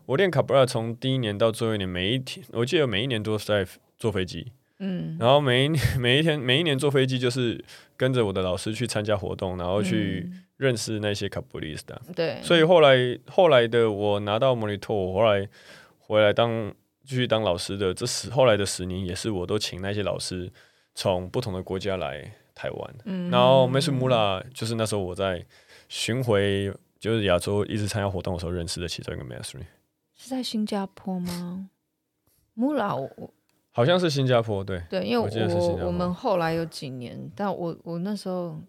我练卡布拉从第一年到最后一年，每一天我记得每一年都是在坐飞机。嗯，然后每一年 每一天每一年坐飞机就是跟着我的老师去参加活动，然后去认识那些卡布里斯的。对，所以后来后来的我拿到莫尼托，我后来回来当。继续当老师的这十后来的十年，也是我都请那些老师从不同的国家来台湾。嗯，然后 Master Mula 就是那时候我在巡回，就是亚洲一直参加活动的时候认识的其中一个 Master。是在新加坡吗？Mula 我好像是新加坡，对对，因为我我，我，们后来有几年，但我我那时候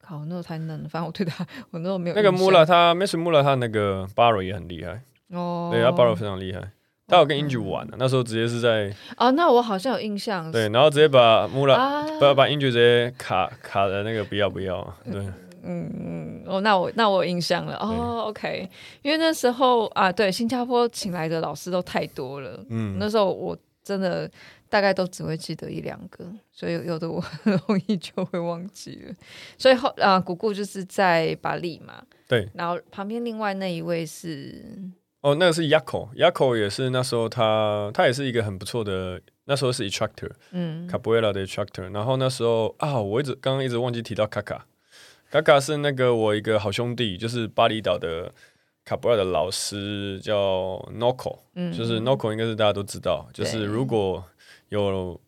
靠那时候太嫩了，反正我对他我那时候没有。那个 Mula 他 Master Mula 他那个 Barrow 也很厉害哦，对，他 Barrow 非常厉害。他有跟 Inju 玩的，那时候直接是在哦，那我好像有印象。对，然后直接把穆拉把把 Inju 直接卡卡的那个不要不要。对，嗯嗯嗯，哦，那我那我有印象了。哦，OK，因为那时候啊，对，新加坡请来的老师都太多了。嗯，那时候我真的大概都只会记得一两个，所以有的我很容易就会忘记了。所以后啊，古古就是在巴黎嘛。对，然后旁边另外那一位是。哦，那个是 Yako，Yako 也是那时候他他也是一个很不错的，那时候是 instructor，嗯，Capoeira 的 instructor。然后那时候啊，我一直刚刚一直忘记提到卡卡，卡卡是那个我一个好兄弟，就是巴厘岛的 Capoeira 的老师叫 Noko，嗯，就是 Noko 应该是大家都知道，就是如果有。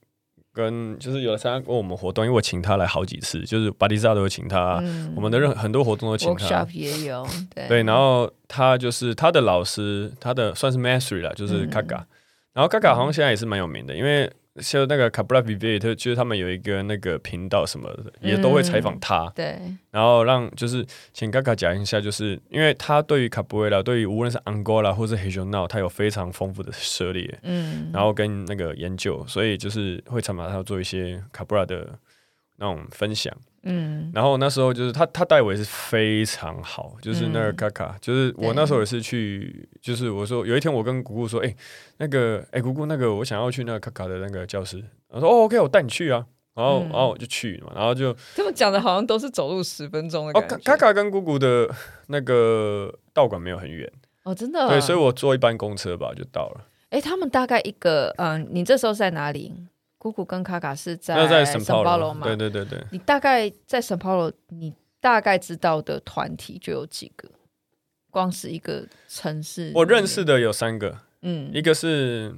跟就是有参加过我们活动，因为我请他来好几次，就是巴黎萨都有请他，嗯、我们的任很多活动都请他。workshop 也有，对，对，然后他就是他的老师，他的算是 mastery 了，就是卡卡，嗯、然后卡卡好像现在也是蛮有名的，因为。像那个卡布拉比贝特，就是他们有一个那个频道什么的，也都会采访他。嗯、对，然后让就是请卡卡讲一下，就是因为他对于卡布瑞拉，对于无论是安哥拉或是黑熊闹，他有非常丰富的涉猎。嗯，然后跟那个研究，所以就是会常把他做一些卡布拉的那种分享。嗯，然后那时候就是他他带我也是非常好，就是那个卡卡，嗯、就是我那时候也是去，就是我说有一天我跟姑姑说，哎、欸，那个哎、欸、姑姑那个我想要去那个卡卡的那个教室，我说哦 OK 我带你去啊，然后、嗯、然后我就去嘛，然后就他们讲的好像都是走路十分钟的感觉。哦，卡卡跟姑姑的那个道馆没有很远哦，真的，对，所以我坐一班公车吧就到了。哎、欸，他们大概一个嗯，你这时候在哪里？姑姑跟卡卡是在圣保罗吗？对对对对。你大概在圣保罗，你大概知道的团体就有几个？光是一个城市，我认识的有三个。嗯，一个是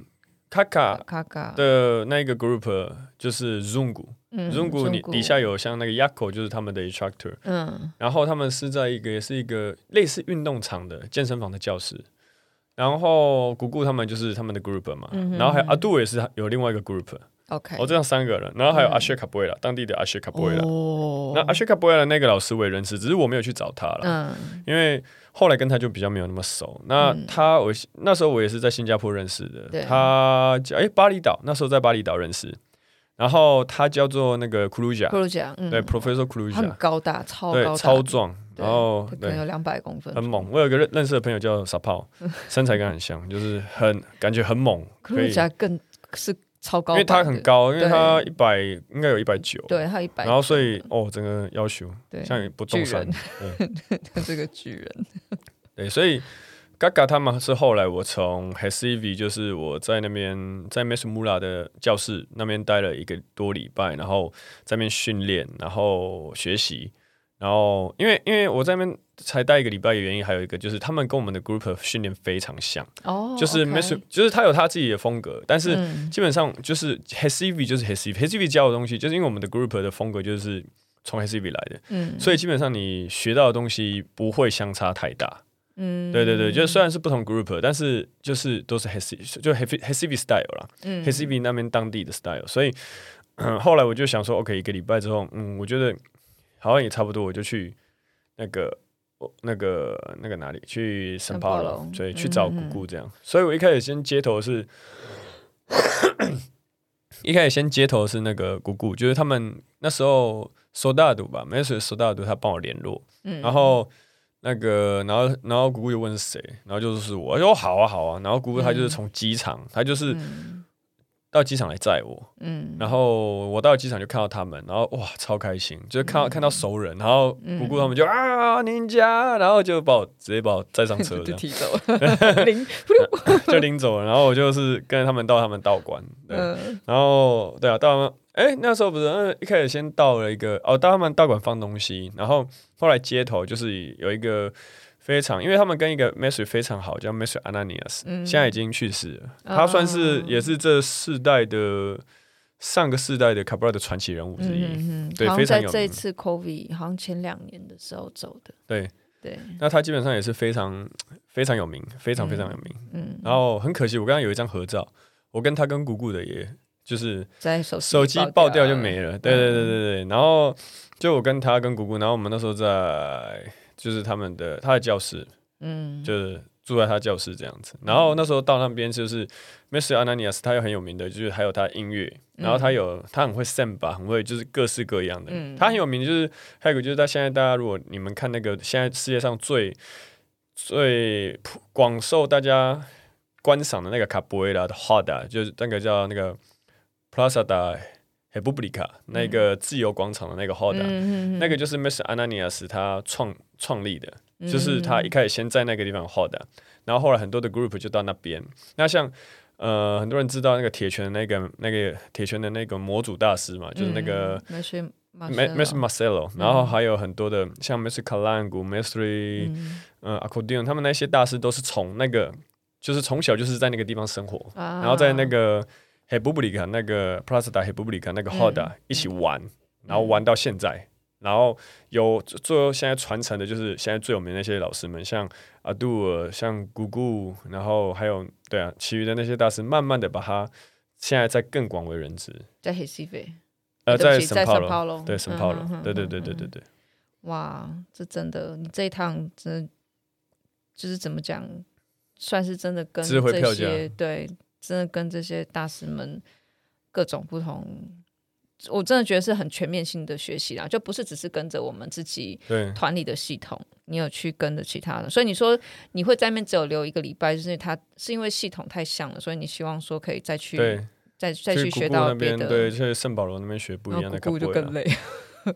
卡卡卡卡的那个 group，就是 Zungu，Zungu 你底下有像那个 Yako，就是他们的 instructor。嗯。然后他们是在一个也是一个类似运动场的健身房的教室。然后姑姑他们就是他们的 group 嘛。然后还有阿杜也是有另外一个 group。OK，哦，这样三个人，然后还有阿谢卡布伊拉，当地的阿谢卡布伊拉。哦，那阿谢卡布伊拉那个老师我也认识，只是我没有去找他了，嗯，因为后来跟他就比较没有那么熟。那他我那时候我也是在新加坡认识的，他叫哎巴厘岛，那时候在巴厘岛认识。然后他叫做那个库鲁贾，库鲁贾，对，Professor 库鲁贾，很高大，超高，超壮，然后可能有两百公分，很猛。我有一个认认识的朋友叫傻炮，身材跟他很像，就是很感觉很猛。库鲁贾更是。超高，因为他很高，因为他一百应该有一百九，对他一百，然后所以哦，整个要求像不动山，这个巨人，对，所以 Gaga 他们是后来我从 HSEV 就是我在那边在 Master Mula 的教室那边待了一个多礼拜，然后在那边训练，然后学习。然后，因为因为我在那边才待一个礼拜的原因，还有一个就是他们跟我们的 group 训练非常像，哦，就是 Master 就是他有他自己的风格，但是基本上就是 HSEV 就是 HSEV，HSEV 教的东西，就是因为我们的 group 的风格就是从 HSEV 来的，嗯，所以基本上你学到的东西不会相差太大，嗯，对对对，就虽然是不同 group，但是就是都是 HSEV 就 HSEV style 啦，嗯，HSEV 那边当地的 style，所以后来我就想说，OK，一个礼拜之后，嗯，我觉得。好像也差不多，我就去那个那个那个哪里去圣保罗，所以嗯、去找姑姑这样。嗯、所以我一开始先接头是，一开始先接头是那个姑姑，就是他们那时候苏大度吧，没事苏大度他帮我联络，嗯、然后那个然后然后姑姑就问是谁，然后就是我，我说好啊好啊，然后姑姑她就是从机场，她、嗯、就是。嗯到机场来载我，嗯，然后我到机场就看到他们，然后哇，超开心，就是看到、嗯、看到熟人，然后姑姑他们就、嗯、啊，您家，然后就把我直接把我载上车，就提走了，拎 就拎走了，然后我就是跟着他们到他们道馆，对，嗯、然后对啊，到他们，哎，那时候不是，嗯，一开始先到了一个哦，到他们道馆放东西，然后后来街头就是有一个。非常，因为他们跟一个 Mestre 非常好，叫 Mestre Ananias，、嗯、现在已经去世了。哦、他算是也是这世代的上个世代的 Capoeira 的传奇人物之一。嗯、对，非常有名。在这次 COVID 好像前两年的时候走的。对对，对那他基本上也是非常非常有名，非常非常有名。嗯，嗯然后很可惜，我刚刚有一张合照，我跟他跟姑姑的，也就是在手手机爆掉就没了。对对对对对，然后就我跟他跟姑姑，然后我们那时候在。就是他们的他的教室，嗯，就是住在他教室这样子。然后那时候到那边就是 Mestre Ananias，他又很有名的，就是还有他的音乐。然后他有他很会 samba，很会就是各式各样的。嗯、他很有名，就是还有一个就是他现在大家如果你们看那个现在世界上最最广受大家观赏的那个卡布埃拉的 Hoda，就是那个叫那个 Plaza da。Republica 那个自由广场的那个 Hoda，、嗯、那个就是 Mestre Ananias 他创。创立的，就是他一开始先在那个地方画的，然后后来很多的 group 就到那边。那像呃很多人知道那个铁拳的那个那个铁拳的那个模组大师嘛，就是那个 Mestre Marcelo，然后还有很多的像 Mestre Calango、Mestre 嗯。Accordion，他们那些大师都是从那个就是从小就是在那个地方生活，然后在那个 Republica 那个 Praça da República 那个 Hoda 一起玩，然后玩到现在。然后有最后现在传承的就是现在最有名的那些老师们，像阿杜尔、像姑姑，然后还有对啊，其余的那些大师，慢慢的把它现在在更广为人知。在黑西非，呃，在圣保罗，对圣保罗，对对对对对对。哇，这真的，你这一趟真的就是怎么讲，算是真的跟这些对，真的跟这些大师们各种不同。我真的觉得是很全面性的学习啦，就不是只是跟着我们自己团里的系统，你有去跟着其他的。所以你说你会在那边只有留一个礼拜，就是他是因为系统太像了，所以你希望说可以再去再再去学到别的。对，去圣保罗那边学不一样的，姑姑就更累。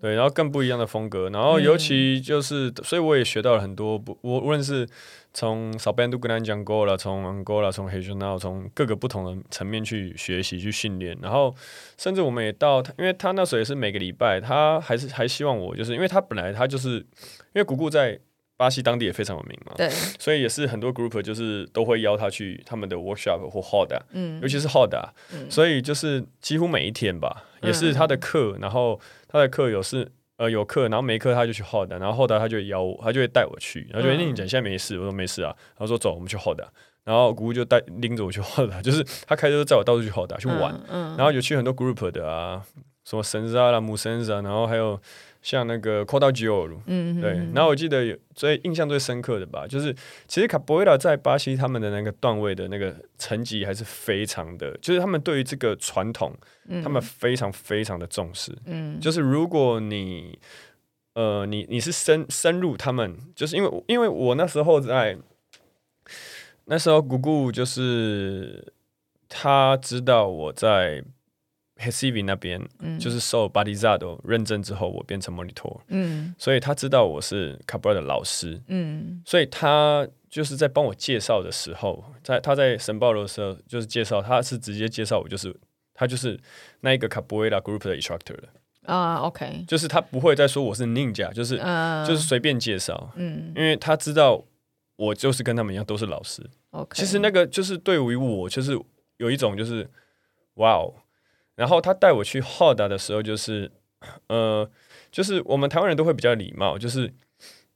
对，然后更不一样的风格，然后尤其就是，嗯、所以我也学到了很多。不，我无论是从少班都跟他讲过了，从安哥拉，从黑熊，然后从各个不同的层面去学习、去训练，然后甚至我们也到，因为他那时候也是每个礼拜，他还是还希望我，就是因为他本来他就是因为姑姑在巴西当地也非常有名嘛，对，所以也是很多 group 就是都会邀他去他们的 workshop 或 hoda，嗯，尤其是 hoda，嗯，所以就是几乎每一天吧，也是他的课，然后。他的课有是呃有课，然后没课他就去 hold，然后后台他就邀我，他就会带我去，然后就跟你讲现在没事，我说没事啊，然后说走我们去 hold，然后姑姑就带拎着我去 hold，就是他开车载我到处去 hold 去玩，嗯嗯、然后有去很多 group 的啊，什么神啊啦母神啊，然后还有。像那个 Cordal Gio，嗯，对，然后我记得有最印象最深刻的吧，就是其实卡波伊拉在巴西他们的那个段位的那个层级还是非常的，就是他们对于这个传统，嗯、他们非常非常的重视，嗯，就是如果你呃你你是深深入他们，就是因为因为我那时候在那时候姑姑就是他知道我在。Recife 那边，嗯、就是受 b a d i z a d o 认证之后，我变成 Monitor，嗯，所以他知道我是 Capoeira 的老师，嗯，所以他就是在帮我介绍的时候，在他在申报的时候，就是介绍，他是直接介绍我，就是他就是那一个 Capoeira Group 的 Instructor 的。啊，OK，就是他不会再说我是 Ninja，就是、uh, 就是随便介绍，嗯，因为他知道我就是跟他们一样都是老师，OK，其实那个就是对于我就是有一种就是哇哦。然后他带我去 Roda 的时候，就是，呃，就是我们台湾人都会比较礼貌，就是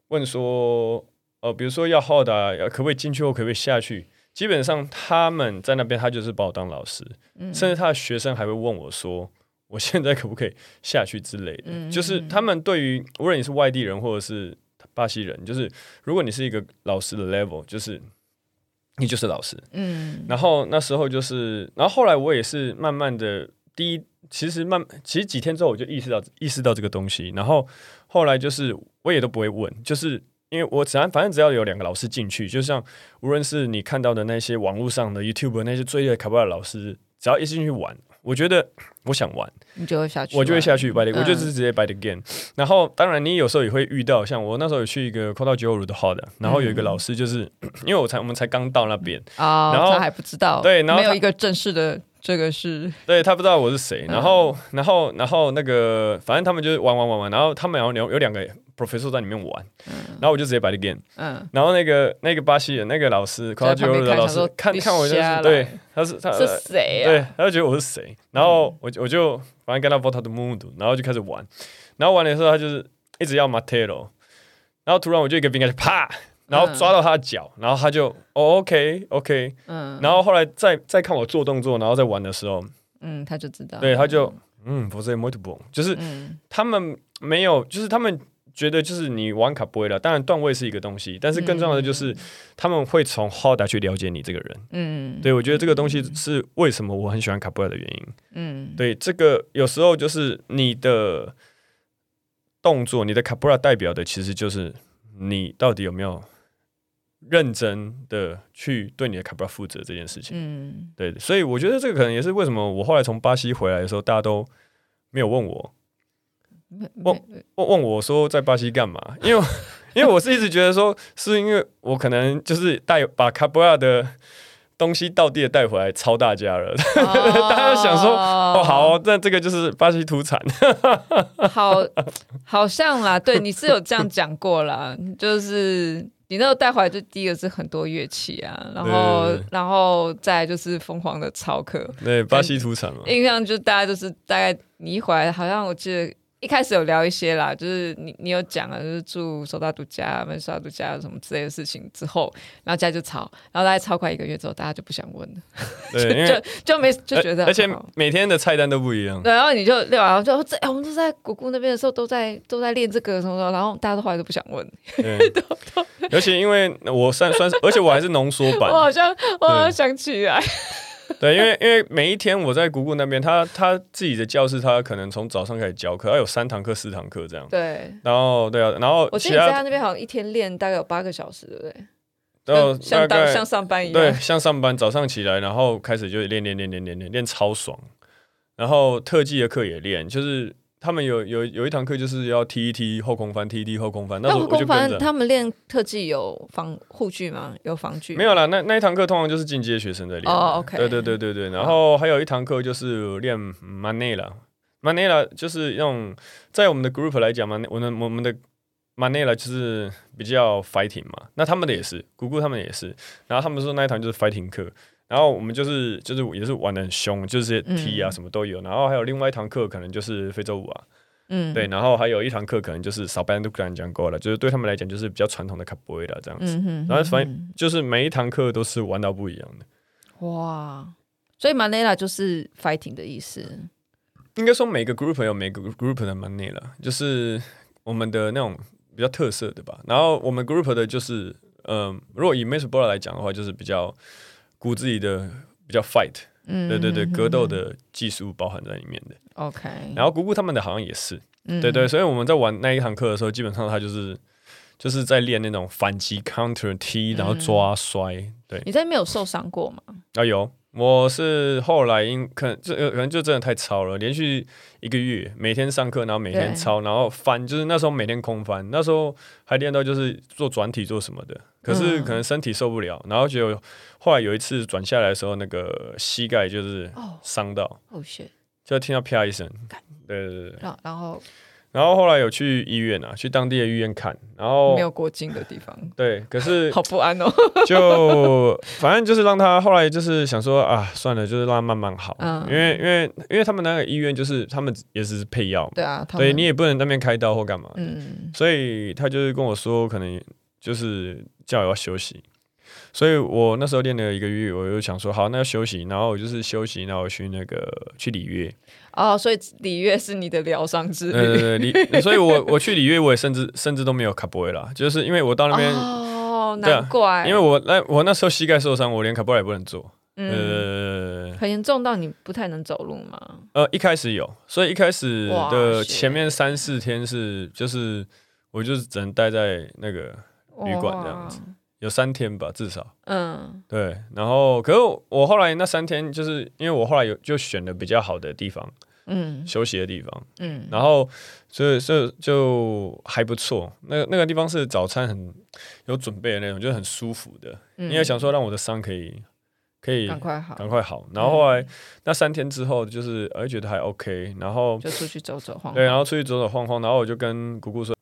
问说，呃，比如说要 Roda，可不可以进去或可不可以下去？基本上他们在那边，他就是把我当老师，嗯、甚至他的学生还会问我说，我现在可不可以下去之类的。嗯、就是他们对于无论你是外地人或者是巴西人，就是如果你是一个老师的 level，就是你就是老师，嗯，然后那时候就是，然后后来我也是慢慢的，第一，其实慢，其实几天之后我就意识到意识到这个东西，然后后来就是我也都不会问，就是因为我只要反正只要有两个老师进去，就像无论是你看到的那些网络上的 YouTube 那些最厉害卡布拉老师，只要一进去玩。我觉得我想玩，你就会下去，我就会下去 buy the，、嗯、我就是直接 buy the game。然后当然你有时候也会遇到，像我那时候有去一个 Kota Djoru 的 hall 的，然后有一个老师就是、嗯、因为我才我们才刚到那边啊，然后他还不知道，对，然后没有一个正式的这个是，对他不知道我是谁。然后、嗯、然后然后那个反正他们就是玩玩玩玩，然后他们然后有有两个。Professor 在里面玩，嗯、然后我就直接摆的 game，嗯，然后那个那个巴西人那个老师，考就的老师看看我就是对，他是他是谁啊？对，他就觉得我是谁，然后我我就反正跟他 vote 的 mood，然后就开始玩，然后玩的时候他就是一直要 Matero，然后突然我就一个冰盖就啪，然后抓到他的脚，然后他就、哦、OK OK，嗯，然后后来再再看我做动作，然后再玩的时候，嗯，他就知道，对，他就嗯，不是 multiple，就是他们没有，就是他们。觉得就是你玩卡布埃拉，当然段位是一个东西，但是更重要的就是他们会从 Hada 去了解你这个人。嗯，对，我觉得这个东西是为什么我很喜欢卡布埃拉的原因。嗯，对，这个有时候就是你的动作，你的卡布拉代表的其实就是你到底有没有认真的去对你的卡布拉负责这件事情。嗯，对，所以我觉得这个可能也是为什么我后来从巴西回来的时候，大家都没有问我。问问问我说在巴西干嘛？因为 因为我是一直觉得说，是因为我可能就是带把卡布拉的东西倒地的带回来抄大家了，大家想说哦好哦，那这个就是巴西土产，好好像啦，对，你是有这样讲过啦，就是你那时候带回来就第一个是很多乐器啊，然后然后再来就是疯狂的抄课，对，巴西土产嘛，印象就大家就是大概你一回来，好像我记得。一开始有聊一些啦，就是你你有讲了，就是住首大独家、没首大独家什么之类的事情之后，然后家就吵，然后大概超快一个月之后，大家就不想问了，对，就就就没就觉得，而且每天的菜单都不一样。对，然后你就练完就这，哎，我们都在姑姑那边的时候都在都在练这个什么的，然后大家都后来都不想问。对，尤其因为我算算是，而且我还是浓缩版，我好像我好像想起来。对，因为因为每一天我在姑姑那边，他他自己的教室，他可能从早上开始教课，他有三堂课、四堂课这样。对。然后对啊，然后我记得在他那边好像一天练大概有八个小时，对不对？然后像当像上班一样。对，像上班，早上起来，然后开始就练练练练练练练超爽，然后特技的课也练，就是。他们有有有一堂课就是要踢一踢后空翻，踢一踢后空翻。那后空翻他们练特技有防护具吗？有防具？没有啦，那那一堂课通常就是进阶学生在练。哦，OK。对对对对对。然后还有一堂课就是练 Manela，Manela 就是用在我们的 group 来讲嘛，我们我们的 Manela 就是比较 fighting 嘛。那他们的也是，姑姑他们也是。然后他们说那一堂就是 fighting 课。然后我们就是就是也是玩的很凶，就是踢啊什么都有。嗯、然后还有另外一堂课可能就是非洲舞啊，嗯，对。然后还有一堂课可能就是少班都刚讲过了，就是对他们来讲就是比较传统的卡布埃拉这样子。然后反正就是每一堂课都是玩到不一样的。哇，所以 Manela 就是 fighting 的意思。应该说每个 group 有每个 group 的 Manela，就是我们的那种比较特色的吧。然后我们 group 的就是，嗯、呃，如果以 Mesbol 来讲的话，就是比较。骨子里的比较 fight，嗯，对对对，格斗的技术包含在里面的。OK，然后姑姑他们的好像也是，嗯、对对，所以我们在玩那一堂课的时候，基本上他就是就是在练那种反击 counter 踢，然后抓摔。嗯、对，你在没有受伤过吗？啊有。我是后来因可能就可能就真的太操了，连续一个月每天上课，然后每天操，然后翻，就是那时候每天空翻，那时候还练到就是做转体做什么的，可是可能身体受不了，然后就后来有一次转下来的时候，那个膝盖就是伤到，哦，就听到啪一声，对对对，然后。然后。后来有去医院啊，去当地的医院看，然后没有过境的地方，对，可是 好不安哦。就反正就是让他后来就是想说啊，算了，就是让他慢慢好，嗯，因为因为因为他们那个医院就是他们也只是配药，对啊，对你也不能那边开刀或干嘛，嗯，所以他就是跟我说，可能就是叫我要休息。所以我那时候练了一个月，我就想说好，那要休息，然后我就是休息，然后我去那个去里约。哦，所以里约是你的疗伤之旅。对对对，所以我我去里约，我也甚至甚至都没有卡波啦，就是因为我到那边哦，难怪，因为我那我那时候膝盖受伤，我连卡波也不能做。嗯，呃，很严重到你不太能走路吗？呃，一开始有，所以一开始的前面三四天是就是我就是只能待在那个旅馆这样子。有三天吧，至少。嗯，对。然后，可是我后来那三天，就是因为我后来有就选了比较好的地方，嗯，休息的地方，嗯。然后，所以，所以就还不错。那个那个地方是早餐很有准备的那种，就是很舒服的。嗯，因为想说让我的伤可以可以赶快好，赶快好。然后后来那三天之后，就是哎觉得还 OK，然后就出去走走晃晃。对，然后出去走走晃晃，然后我就跟姑姑说。